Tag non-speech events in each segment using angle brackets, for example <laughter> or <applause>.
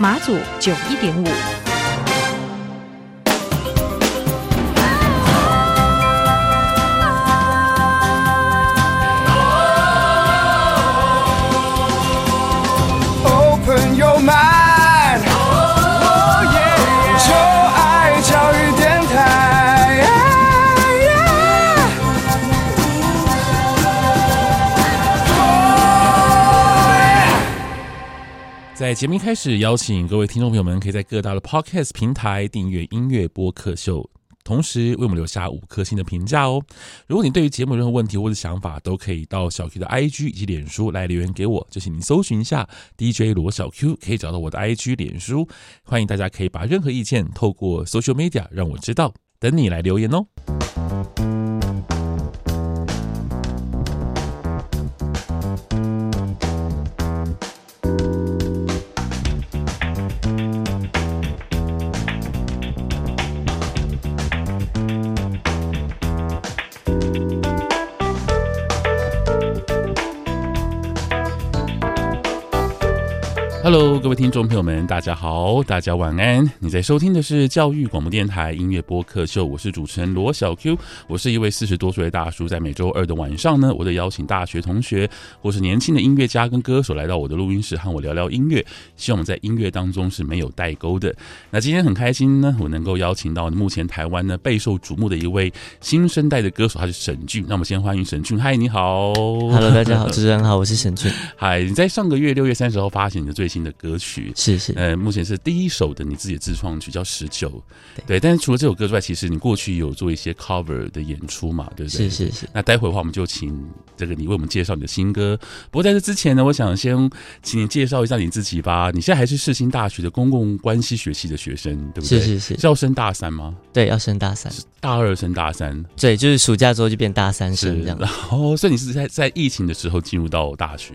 马祖九一点五。在节目一开始，邀请各位听众朋友们，可以在各大的 Podcast 平台订阅音乐播客秀，同时为我们留下五颗星的评价哦。如果你对于节目任何问题或者想法，都可以到小 Q 的 IG 以及脸书来留言给我。就请你搜寻一下 DJ 罗小 Q，可以找到我的 IG 脸书。欢迎大家可以把任何意见透过 Social Media 让我知道，等你来留言哦。Hello，各位听众朋友们，大家好，大家晚安。你在收听的是教育广播电台音乐播客秀，我是主持人罗小 Q。我是一位四十多岁的大叔，在每周二的晚上呢，我都邀请大学同学或是年轻的音乐家跟歌手来到我的录音室和我聊聊音乐。希望我们在音乐当中是没有代沟的。那今天很开心呢，我能够邀请到目前台湾呢备受瞩目的一位新生代的歌手，他是沈俊。那我们先欢迎沈俊。嗨，你好。Hello，大家好，主持人好，我是沈俊。嗨，你在上个月六月三十号发行你的最新的歌曲是是，呃，目前是第一首的你自己的自创曲叫十九，对，但是除了这首歌之外，其实你过去有做一些 cover 的演出嘛，对不对？是是是。那待会的话，我们就请这个你为我们介绍你的新歌。不过在这之前呢，我想先请你介绍一下你自己吧。你现在还是世新大学的公共关系学系的学生，对不对？是是是。是要升大三吗？对，要升大三，大二升大三。对，就是暑假之后就变大三生这样。然后，所以你是在在疫情的时候进入到大学。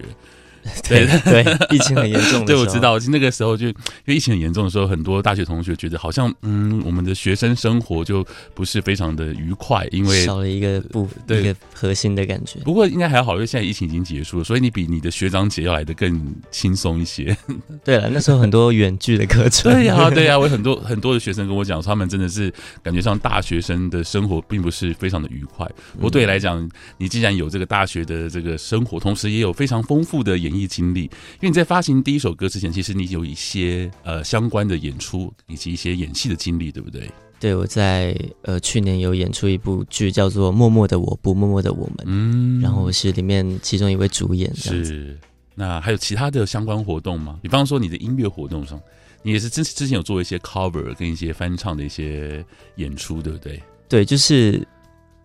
<laughs> 对对，疫情很严重的。对，我知道，那个时候就因为疫情很严重的时候，很多大学同学觉得好像嗯，我们的学生生活就不是非常的愉快，因为少了一个部对一个核心的感觉。不过应该还好，因为现在疫情已经结束了，所以你比你的学长姐要来的更轻松一些。<laughs> 对了，那时候很多远距的课程。对呀、啊，对呀、啊，我很多很多的学生跟我讲说，他们真的是感觉上大学生的生活并不是非常的愉快。不过对你来讲，你既然有这个大学的这个生活，同时也有非常丰富的演艺经历。因为你在发行第一首歌之前，其实你有一些呃相关的演出以及一些演戏的经历，对不对？对，我在呃去年有演出一部剧，叫做《默默的我不默默的我们》，嗯，然后我是里面其中一位主演。是，那还有其他的相关活动吗？比方说你的音乐活动上，你也是之之前有做一些 cover 跟一些翻唱的一些演出，对不对？对，就是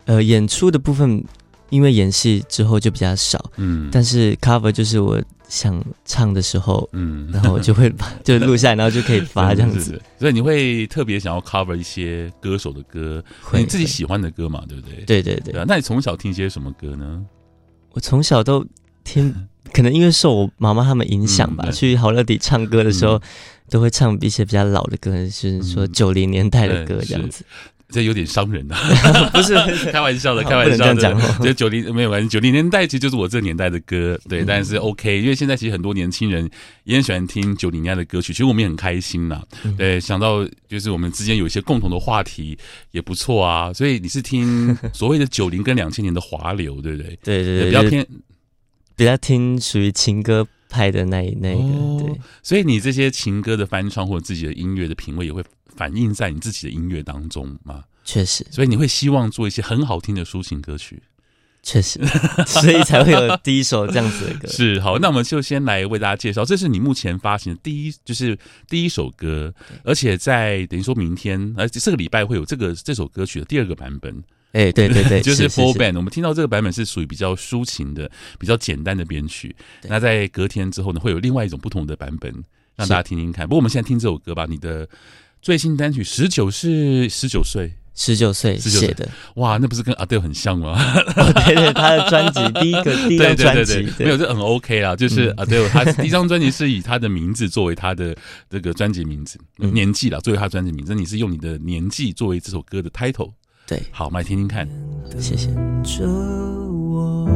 呃演出的部分，因为演戏之后就比较少，嗯，但是 cover 就是我。想唱的时候，嗯，然后我就会把 <laughs> 就录下来，然后就可以发这样子。所以你会特别想要 cover 一些歌手的歌，你自己喜欢的歌嘛，对不对？对对对。对啊，那你从小听些什么歌呢？我从小都听，<laughs> 可能因为受我妈妈他们影响吧。嗯、去好乐迪唱歌的时候，嗯、都会唱一些比较老的歌，就是说九零年代的歌这样子。这有点伤人啊，<laughs> 不是 <laughs> 开玩笑的，开玩笑的。就九零没有关系，九零年代其实就是我这年代的歌，对，但是 OK，因为现在其实很多年轻人也很喜欢听九零年代的歌曲，其实我们也很开心呐。对，想到就是我们之间有一些共同的话题也不错啊。所以你是听 <laughs> 所谓的九零跟两千年的华流，对不对？对对对，比较偏，比较听属于情歌派的那一那个。对，所以你这些情歌的翻唱或者自己的音乐的品味也会。反映在你自己的音乐当中吗？确实，所以你会希望做一些很好听的抒情歌曲。确实，<laughs> 所以才会有第一首这样子的歌。<laughs> 是好，那我们就先来为大家介绍，这是你目前发行的第一，就是第一首歌，而且在等于说明天，而且这个礼拜会有这个这首歌曲的第二个版本。哎、欸，对对对，<laughs> 就是 full band。我们听到这个版本是属于比较抒情的、比较简单的编曲。那在隔天之后呢，会有另外一种不同的版本。让大家听听看。不过我们现在听这首歌吧，你的最新单曲《十九》是十九岁。十九岁写的，哇，那不是跟 Adele 很像吗？哦、<laughs> 对，对对，他的专辑 <laughs> 第一个第一张专辑，没有，这很 OK 啦。就是 Adele，他第一张专辑是以他的名字作为他的这个专辑名字，嗯、年纪啦作为他专辑名字。你是用你的年纪作为这首歌的 title。对，好，我们来听听看。谢谢。着我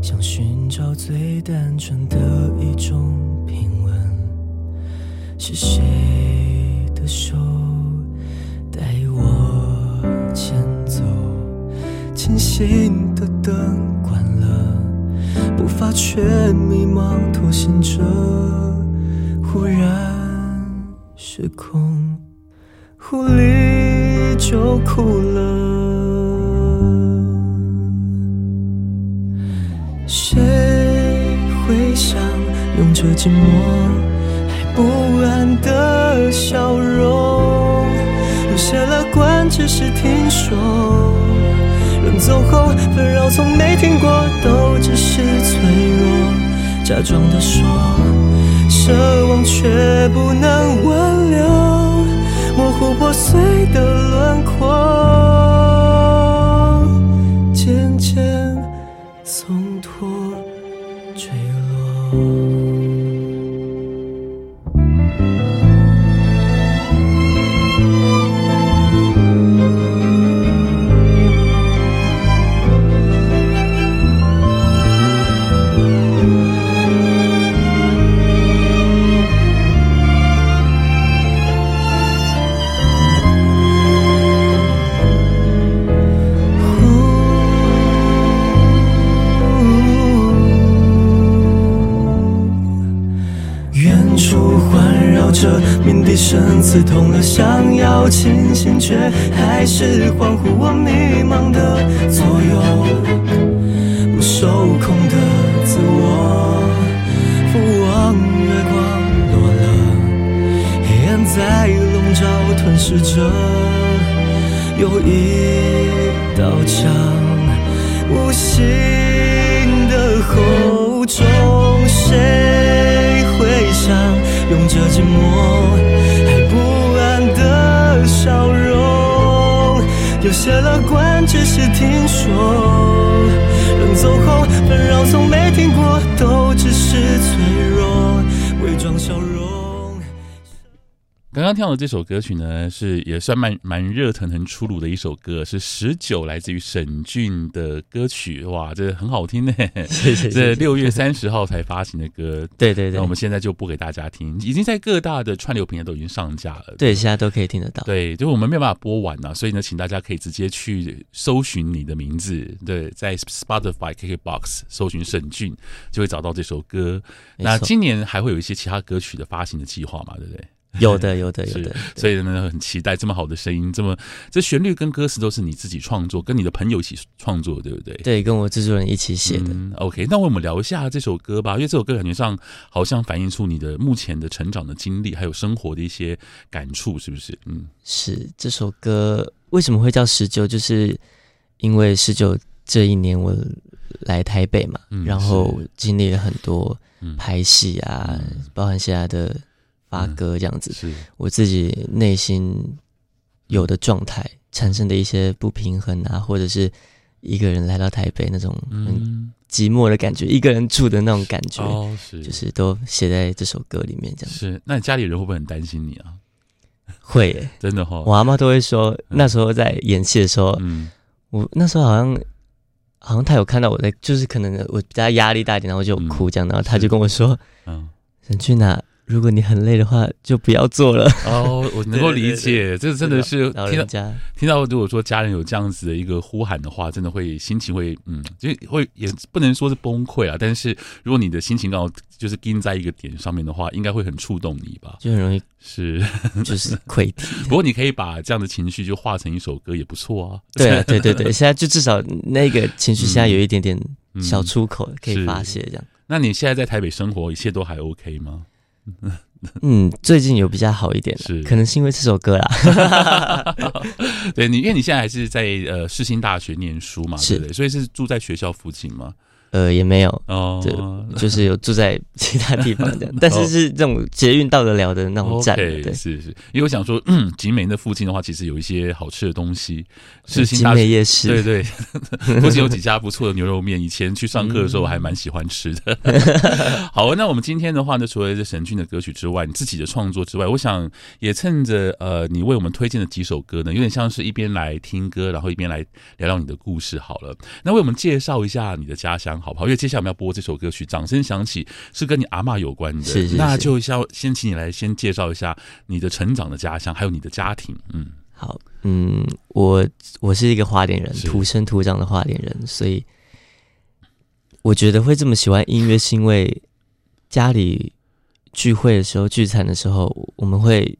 想寻找最单纯的一种平稳，是谁的手？带我前走，清醒的灯关了，步伐却迷茫，拖行着，忽然失控，无力就哭了。谁会想用着寂寞不安的笑容？有些乐观只是听说，人走后纷扰从没听过，都只是脆弱，假装的说，奢望却不能挽留，模糊破碎的轮廓。处环绕着鸣笛声刺痛了，想要清醒，却还是恍惚。我迷茫的左右，不受控的自我，俯望月光落了，黑暗在笼罩吞噬着，有一道墙，无形的厚重，谁想用着寂寞？还不安的笑容，有些乐观只是听说，人走后纷扰从没听过，都只是脆弱，伪装笑容。刚刚听到的这首歌曲呢，是也算蛮蛮热腾腾出炉的一首歌，是十九来自于沈俊的歌曲，哇，这很好听呢。谢谢。这六月三十号才发行的歌，<laughs> 对对对。那我们现在就播给大家听，已经在各大的串流平台都已经上架了。对，现在都可以听得到。对，就是我们没有办法播完呢，所以呢，请大家可以直接去搜寻你的名字，对，在 Spotify、KKBox 搜寻沈俊，就会找到这首歌。那今年还会有一些其他歌曲的发行的计划嘛？对不对？<laughs> 有的，有的，有的，所以呢，很期待这么好的声音，这么这旋律跟歌词都是你自己创作，跟你的朋友一起创作，对不对？对，跟我制作人一起写的。嗯、OK，那我们聊一下这首歌吧，因为这首歌感觉上好像反映出你的目前的成长的经历，还有生活的一些感触，是不是？嗯，是。这首歌为什么会叫十九？就是因为十九这一年我来台北嘛，嗯、然后经历了很多拍戏啊，嗯、包含现在的。发歌这样子，嗯、是。我自己内心有的状态产生的一些不平衡啊，或者是一个人来到台北那种很寂寞的感觉，嗯、一个人住的那种感觉，哦、是。就是都写在这首歌里面这样。子。是，那你家里人会不会很担心你啊？会、欸，<laughs> 真的哈、哦。我阿妈都会说，那时候在演戏的时候，嗯，我那时候好像好像他有看到我在，就是可能我比较压力大一点，然后就哭这样，嗯、然后他就跟我说，嗯，想去哪？如果你很累的话，就不要做了。哦，我 <laughs> 能够理解，这真的是听到听到，如果说家人有这样子的一个呼喊的话，真的会心情会嗯，就会也不能说是崩溃啊。但是如果你的心情刚好就是盯在一个点上面的话，应该会很触动你吧？就很容易 <laughs> 是就是溃堤。不过你可以把这样的情绪就化成一首歌，也不错啊。对啊，对对对，<laughs> 现在就至少那个情绪现在有一点点小出口可以发泄，这样。那你现在在台北生活，一切都还 OK 吗？<laughs> 嗯，最近有比较好一点，是可能是因为这首歌啦。<laughs> 对你，因为你现在还是在呃世新大学念书嘛，是对不对？所以是住在学校附近吗？呃，也没有哦，就就是有住在其他地方的，<laughs> 但是是这种捷运到得了的那种站。对，是是，因为我想说，嗯，集美那附近的话，其实有一些好吃的东西。是集美夜市，对对，<laughs> 附近有几家不错的牛肉面。以前去上课的时候，我还蛮喜欢吃的。<laughs> 好，那我们今天的话呢，除了这神俊的歌曲之外，你自己的创作之外，我想也趁着呃，你为我们推荐的几首歌呢，有点像是一边来听歌，然后一边来聊聊你的故事。好了，那为我们介绍一下你的家乡。好不好？因为接下来我们要播这首歌曲《掌声响起》，是跟你阿嬷有关的。是是是，那就要先请你来先介绍一下你的成长的家乡，还有你的家庭。嗯，好，嗯，我我是一个花莲人，土生土长的花莲人，所以我觉得会这么喜欢音乐，是因为家里聚会的时候、聚餐的时候，我们会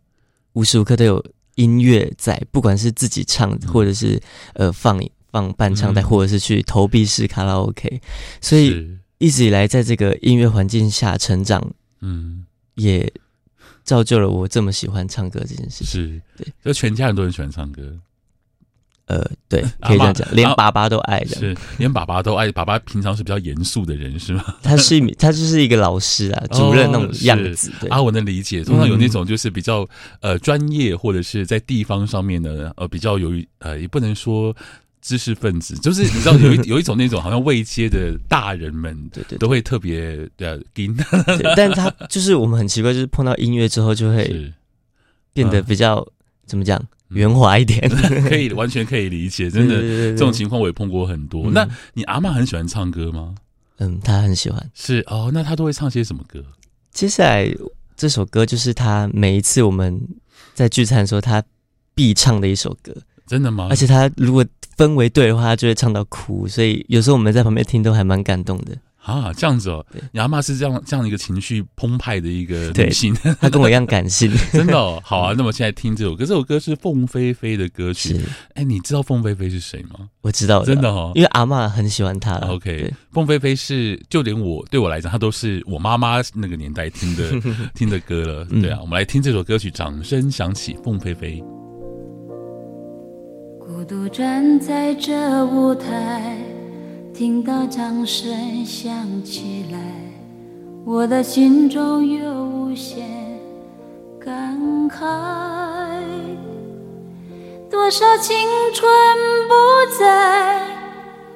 无时无刻都有音乐在，不管是自己唱，或者是呃放。放伴唱带，或者是去投币式卡拉 OK，所以一直以来在这个音乐环境下成长，嗯，也造就了我这么喜欢唱歌这件事情。是，对，就全家人都很喜欢唱歌。呃，对，<laughs> 可以这样讲，连爸爸都爱的，是，连爸爸都爱。爸爸平常是比较严肃的人，是吗？<laughs> 他是一，他就是一个老师啊，主任那种样子。啊，我能理解。通常有那种就是比较呃专业，或者是在地方上面的呃比较有呃，也不能说。知识分子就是你知道有一有一种那种好像未接的大人们，对对，都会特别的盯。但他就是我们很奇怪，就是碰到音乐之后就会变得比较怎么讲圆滑一点，<laughs> 可以完全可以理解。真的这种情况我也碰过很多。那你阿嬷很喜欢唱歌吗？嗯，她很喜欢。是哦，那她都会唱些什么歌？接下来这首歌就是她每一次我们在聚餐的时候，她必唱的一首歌。真的吗？而且她如果氛围对的话，他就会唱到哭，所以有时候我们在旁边听都还蛮感动的啊。这样子哦，你阿嬷是这样这样一个情绪澎湃的一个女性，<laughs> 她跟我一样感性，真的哦。<laughs> 好啊，那么现在听这首歌，这首歌是凤飞飞的歌曲。哎，你知道凤飞飞是谁吗？我知道，真的哦，因为阿嬷很喜欢她。OK，凤飞飞是就连我对我来讲，她都是我妈妈那个年代听的 <laughs> 听的歌了。对啊，我们来听这首歌曲，掌声响起，凤飞飞。孤独站在这舞台，听到掌声响起来，我的心中有无限感慨。多少青春不在，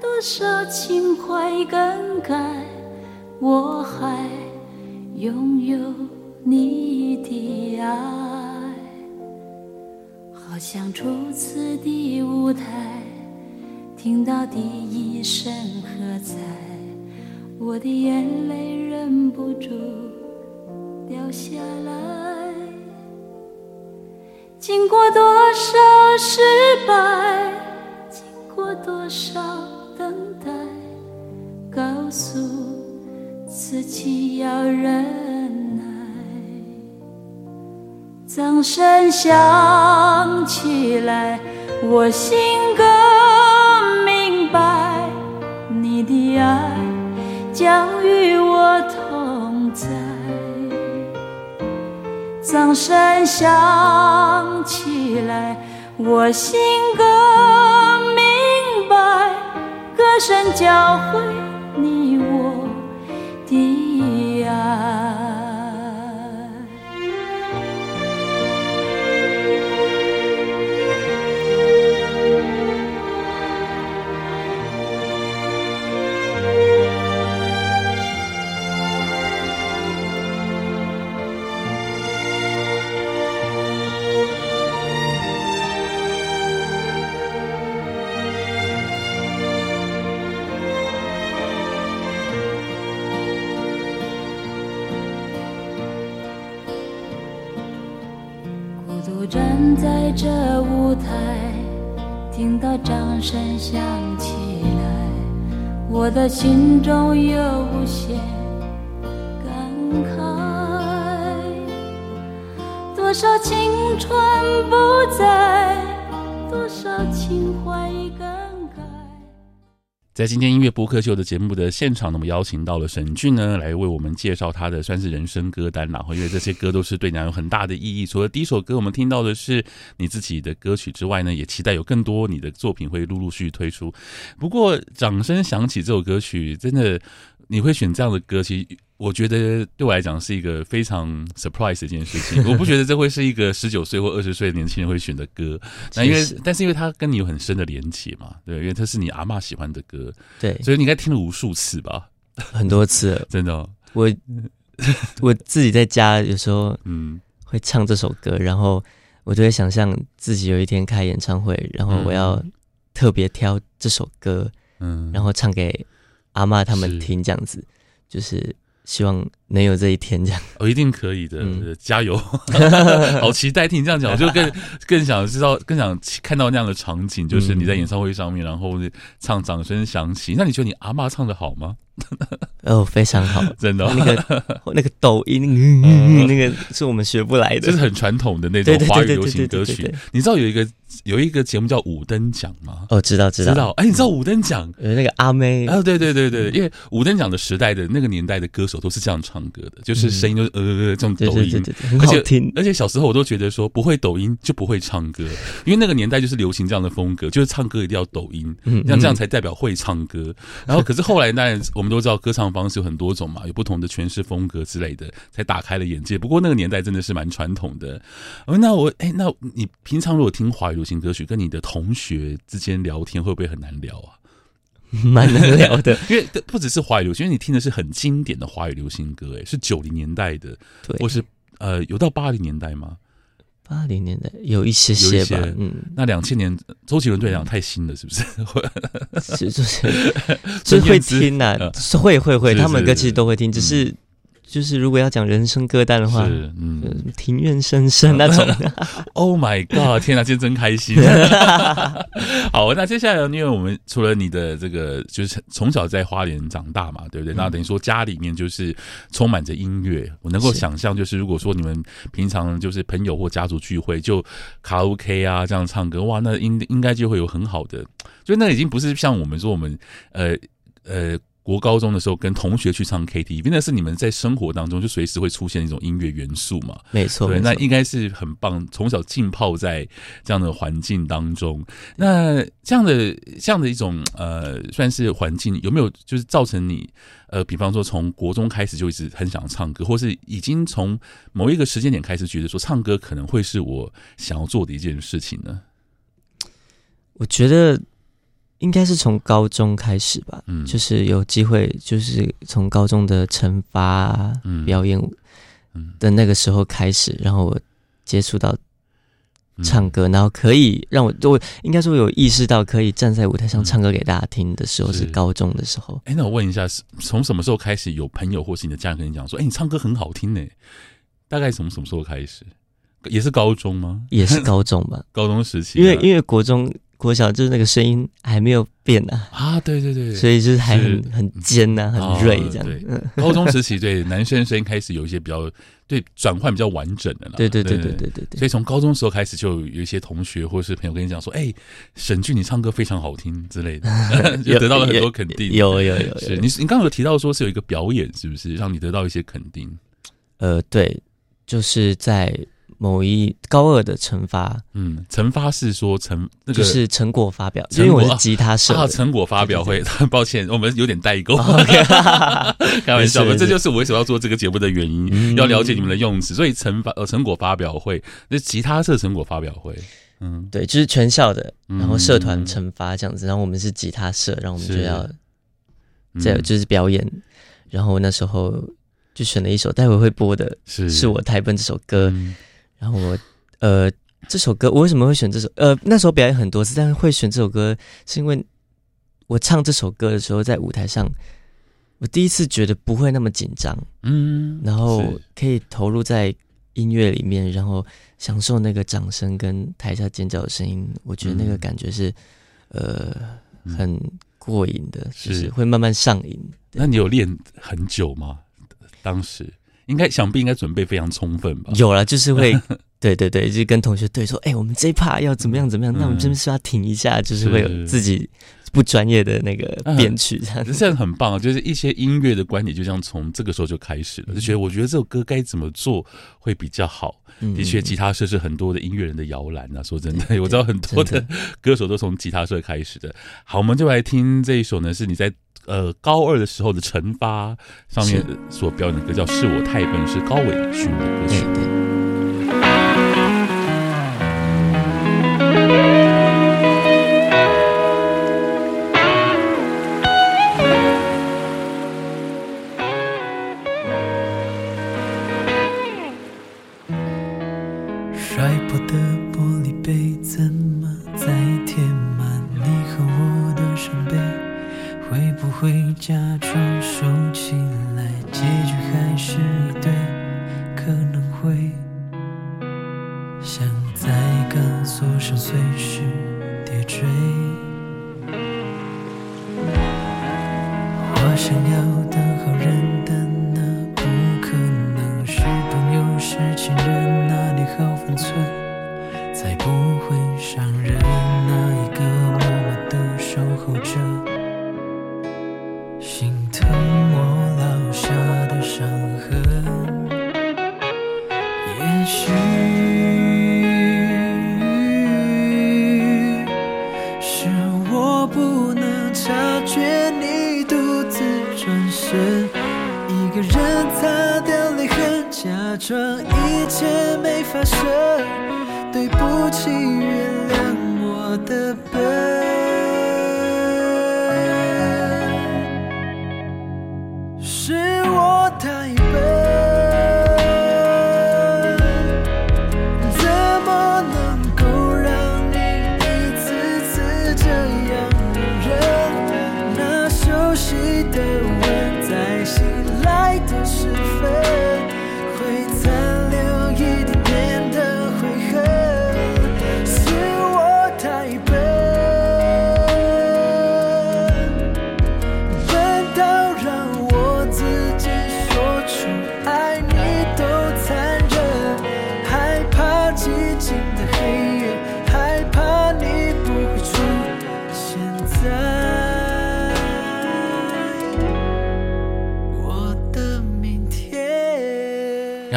多少情怀更改，我还拥有你的爱。像初次的舞台，听到第一声喝彩，我的眼泪忍不住掉下来。经过多少失败，经过多少等待，告诉自己要忍。掌声响起来，我心更明白，你的爱将与我同在。掌声响起来，我心更明白，歌声教会在这舞台，听到掌声响起来，我的心中有无限感慨。多少青春不在，多少情怀。在今天音乐播客秀的节目的现场，我们邀请到了沈俊呢，来为我们介绍他的算是人生歌单，然后因为这些歌都是对你有很大的意义。除了第一首歌我们听到的是你自己的歌曲之外呢，也期待有更多你的作品会陆陆续续推出。不过，掌声响起这首歌曲，真的你会选这样的歌，其实。我觉得对我来讲是一个非常 surprise 的一件事情。我不觉得这会是一个 <laughs> 十九岁或二十岁的年轻人会选的歌。那因为，但是因为它跟你有很深的连结嘛，对，因为它是你阿嬷喜欢的歌，对，所以你应该听了无数次吧？很多次，<laughs> 真的、哦。我 <laughs> 我自己在家有时候嗯会唱这首歌，然后我就会想象自己有一天开演唱会，然后我要特别挑这首歌，嗯，然后唱给阿嬷他们听，这样子就是。希望能有这一天，这样哦，一定可以的，嗯、加油！<laughs> 好期待听你这样讲，我就更更 <laughs> 想知道，更想看到那样的场景，就是你在演唱会上面，然后唱，掌声响起。那你觉得你阿嬷唱的好吗？哦，非常好，<laughs> 真的、哦。那个那个抖音，嗯、那个是我们学不来的，就是很传统的那种华语流行歌曲。你知道有一个有一个节目叫五灯奖吗？哦，知道知道。知道。哎，你知道五灯奖？有那个阿妹啊，对对对对，因为五灯奖的时代的那个年代的歌手都是这样唱歌的，就是声音都是呃这种抖音，对对对，很好听。而且小时候我都觉得说不会抖音就不会唱歌，因为那个年代就是流行这样的风格，就是唱歌一定要抖音，像这样才代表会唱歌。然后可是后来当然我们都知道歌唱方式有很多种嘛，有不同的诠释风格之类的，才打开了眼界。不过那个年代真的是蛮传统的。哦，那我哎，那你平常如果听华语流行歌曲，跟你的同学之间聊天会不会很难聊啊？<laughs> 蛮能聊的，<laughs> 因为不只是华语流行，因为你听的是很经典的华语流行歌，哎，是九零年代的，对，或是呃，有到八零年代吗？八零年代有一些些吧，嗯，那两千年周杰伦对讲太新了，是不是？是就是是会听呐、啊，是会会会，他们歌其实都会听，只是。就是如果要讲人生歌单的话，是嗯，庭院深深那种。<laughs> Oh my god！天哪，今天真开心。<laughs> 好，那接下来，因为我们除了你的这个，就是从小在花莲长大嘛，对不对？嗯、那等于说家里面就是充满着音乐。我能够想象，就是如果说你们平常就是朋友或家族聚会，就卡拉 OK 啊这样唱歌，哇，那应应该就会有很好的，就那已经不是像我们说我们呃呃。呃国高中的时候跟同学去唱 KTV，那是你们在生活当中就随时会出现一种音乐元素嘛？没错，对，那应该是很棒。从小浸泡在这样的环境当中，那这样的这样的一种呃，算是环境有没有就是造成你呃，比方说从国中开始就一直很想唱歌，或是已经从某一个时间点开始觉得说唱歌可能会是我想要做的一件事情呢？我觉得。应该是从高中开始吧，嗯，就是有机会，就是从高中的惩罚表演的那个时候开始，然后我接触到唱歌，然后可以让我，我应该说有意识到可以站在舞台上唱歌给大家听的时候是高中的时候。哎，那我问一下，从什么时候开始有朋友或是你的家人跟你讲说，哎，你唱歌很好听呢？大概从什么时候开始？也是高中吗？也是高中吧，<laughs> 高中时期，因为因为国中。国小就是那个声音还没有变呢啊，对对对，所以就是还很很尖呐，很锐这样。对，高中时期对男生声音开始有一些比较对转换比较完整的了。对对对对对对。所以从高中时候开始就有一些同学或是朋友跟你讲说，哎，沈俊你唱歌非常好听之类的，<laughs> 就得到了很多肯定。有有有，是你你刚刚有提到说是有一个表演，是不是让你得到一些肯定？呃，对，就是在。某一高二的惩罚，嗯，惩罚是说成，那个就是成果发表，因为我是吉他社啊，成果发表会，很 <laughs> 抱歉，我们有点代沟，<laughs> 开玩笑的，这就是我为什么要做这个节目的原因，要了解你们的用词，所以成发呃成果发表会，那吉他社成果发表会，嗯，对，就是全校的，然后社团惩罚这样子，然后我们是吉他社，然后我们就要在就是表演，然后那时候就选了一首待会会播的，是。是我台本这首歌。然后我，呃，这首歌我为什么会选这首？呃，那时候表演很多次，但是会选这首歌，是因为我唱这首歌的时候，在舞台上，我第一次觉得不会那么紧张，嗯，然后可以投入在音乐里面，然后享受那个掌声跟台下尖叫的声音，我觉得那个感觉是，呃，很过瘾的，就是会慢慢上瘾。那你有练很久吗？当时？应该想必应该准备非常充分吧？有了，就是会对对对，就跟同学对说，哎，我们这一趴要怎么样怎么样？嗯、那我们这边是要停一下，就是会有自己不专业的那个编曲这样子，这样很棒。就是一些音乐的观点，就像从这个时候就开始了，就觉得我觉得这首歌该怎么做会比较好。嗯、的确，吉他社是很多的音乐人的摇篮啊。说真的，<laughs> 我知道很多的歌手都从吉他社开始的。好，我们就来听这一首呢，是你在呃高二的时候的成发上面所表演的歌，叫《是我太笨》，是高伟勋的歌曲。也许是我不能察觉你独自转身一个人擦掉泪痕假装一切没发生对不起原谅我的笨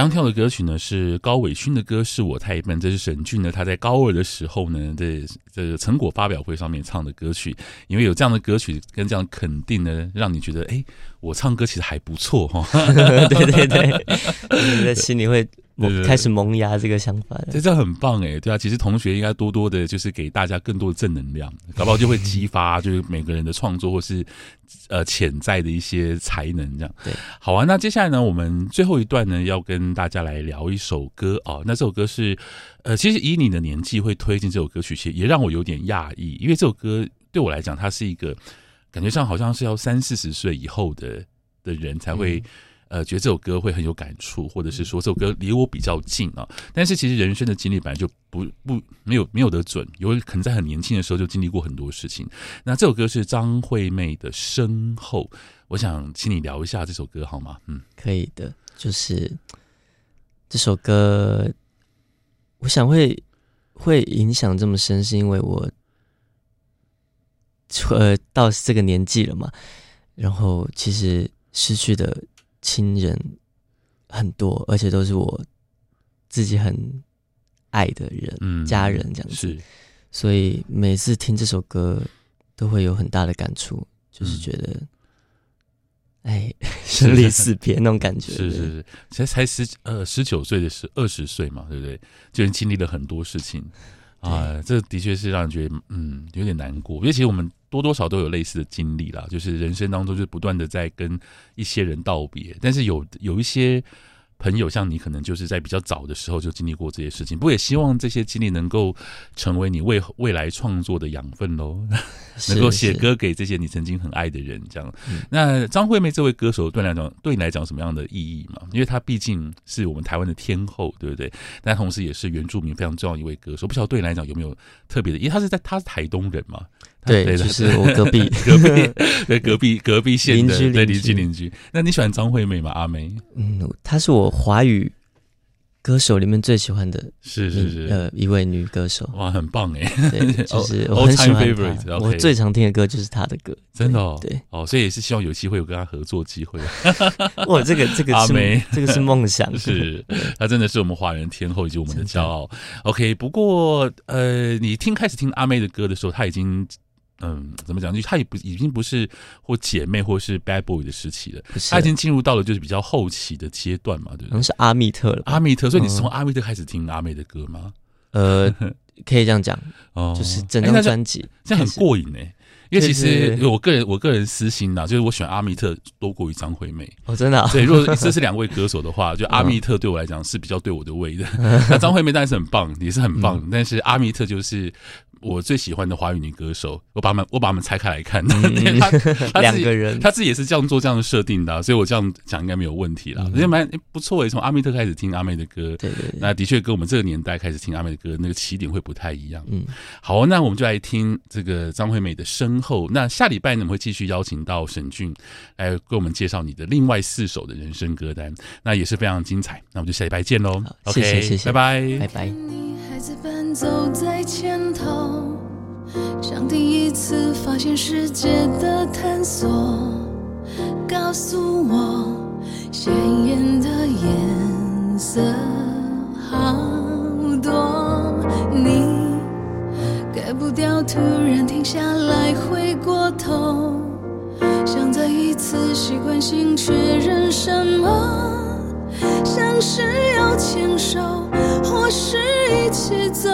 刚跳的歌曲呢是高伟勋的歌《是我太笨》，这是沈俊呢他在高二的时候呢这这个成果发表会上面唱的歌曲。因为有这样的歌曲跟这样肯定呢，让你觉得哎，我唱歌其实还不错哈。对 <laughs> 对对，你的心里会。开始萌芽这个想法，这这很棒哎，对啊，其实同学应该多多的，就是给大家更多的正能量，<laughs> 搞不好就会激发，就是每个人的创作或是呃潜在的一些才能这样。对，好啊，那接下来呢，我们最后一段呢，要跟大家来聊一首歌啊，那这首歌是呃，其实以你的年纪会推荐这首歌曲，其实也让我有点讶异，因为这首歌对我来讲，它是一个感觉上好像是要三四十岁以后的的人才会。嗯呃，觉得这首歌会很有感触，或者是说这首歌离我比较近啊。但是其实人生的经历本来就不不没有没有得准，有可能在很年轻的时候就经历过很多事情。那这首歌是张惠妹的《身后》，我想请你聊一下这首歌好吗？嗯，可以的。就是这首歌，我想会会影响这么深，是因为我呃到这个年纪了嘛，然后其实失去的。亲人很多，而且都是我自己很爱的人，嗯，家人这样子。是，所以每次听这首歌都会有很大的感触，就是觉得，哎、嗯，<laughs> 生离死别那种感觉。是是是，才才十呃十九岁的时二十岁嘛，对不对？就经历了很多事情啊，这的确是让人觉得嗯有点难过，因为其实我们。多多少都有类似的经历啦，就是人生当中就不断的在跟一些人道别，但是有有一些朋友像你，可能就是在比较早的时候就经历过这些事情。不过也希望这些经历能够成为你未未来创作的养分喽，<laughs> 能够写歌给这些你曾经很爱的人。这样，那张惠妹这位歌手对你来讲，对你来讲什么样的意义嘛？因为她毕竟是我们台湾的天后，对不对？但同时也是原住民非常重要一位歌手。不晓得对你来讲有没有特别的？因为她是在她是台东人嘛。<laughs> 对，就是我隔壁，<laughs> 隔壁，<laughs> 对，隔壁，隔壁县的邻居，邻居，邻居。那你喜欢张惠妹吗？阿妹？嗯，她是我华语歌手里面最喜欢的是是是呃一位女歌手，哇，很棒哎！对，就是我很喜欢她，我最常听的歌就是她的歌，真的哦。对哦，所以也是希望有机会有跟她合作机会。哇，这个这个阿梅，这个是梦想，是她真的是我们华人天后以及我们的骄傲。OK，不过呃，你听开始听阿妹的歌的时候，她已经。嗯，怎么讲？就他也不已经不是或姐妹或是 bad boy 的时期了，他已经进入到了就是比较后期的阶段嘛，对不对？是阿密特了，阿密特。所以你是从阿密特开始听阿妹的歌吗？呃，<laughs> 可以这样讲哦，就是整张专辑，这样很过瘾呢。因为其实我个人我个人私心呐，就是我喜欢阿密特多过于张惠妹哦，真的。对，如果这是 <laughs> 两位歌手的话，就阿密特对我来讲是比较对我的胃的。那张惠妹当然是很棒，也是很棒，但是阿密特就是。我最喜欢的华语女歌手，我把他们我把他们拆开来看，嗯、<laughs> 他他 <laughs> 两个人，他自己也是这样做这样的设定的，啊，所以我这样讲应该没有问题啦。而且蛮不错诶，从阿密特开始听阿妹的歌，对对，对，那的确跟我们这个年代开始听阿妹的歌，那个起点会不太一样。嗯，好，那我们就来听这个张惠美的《身后》。那下礼拜呢，我们会继续邀请到沈俊来给我们介绍你的另外四首的人生歌单，那也是非常精彩。那我们就下礼拜见喽。OK，谢谢，谢谢，拜拜，拜拜。像第一次发现世界的探索，告诉我鲜艳的颜色好多。你改不掉，突然停下来，回过头，想再一次习惯性确认什么，像是要牵手，或是一起走。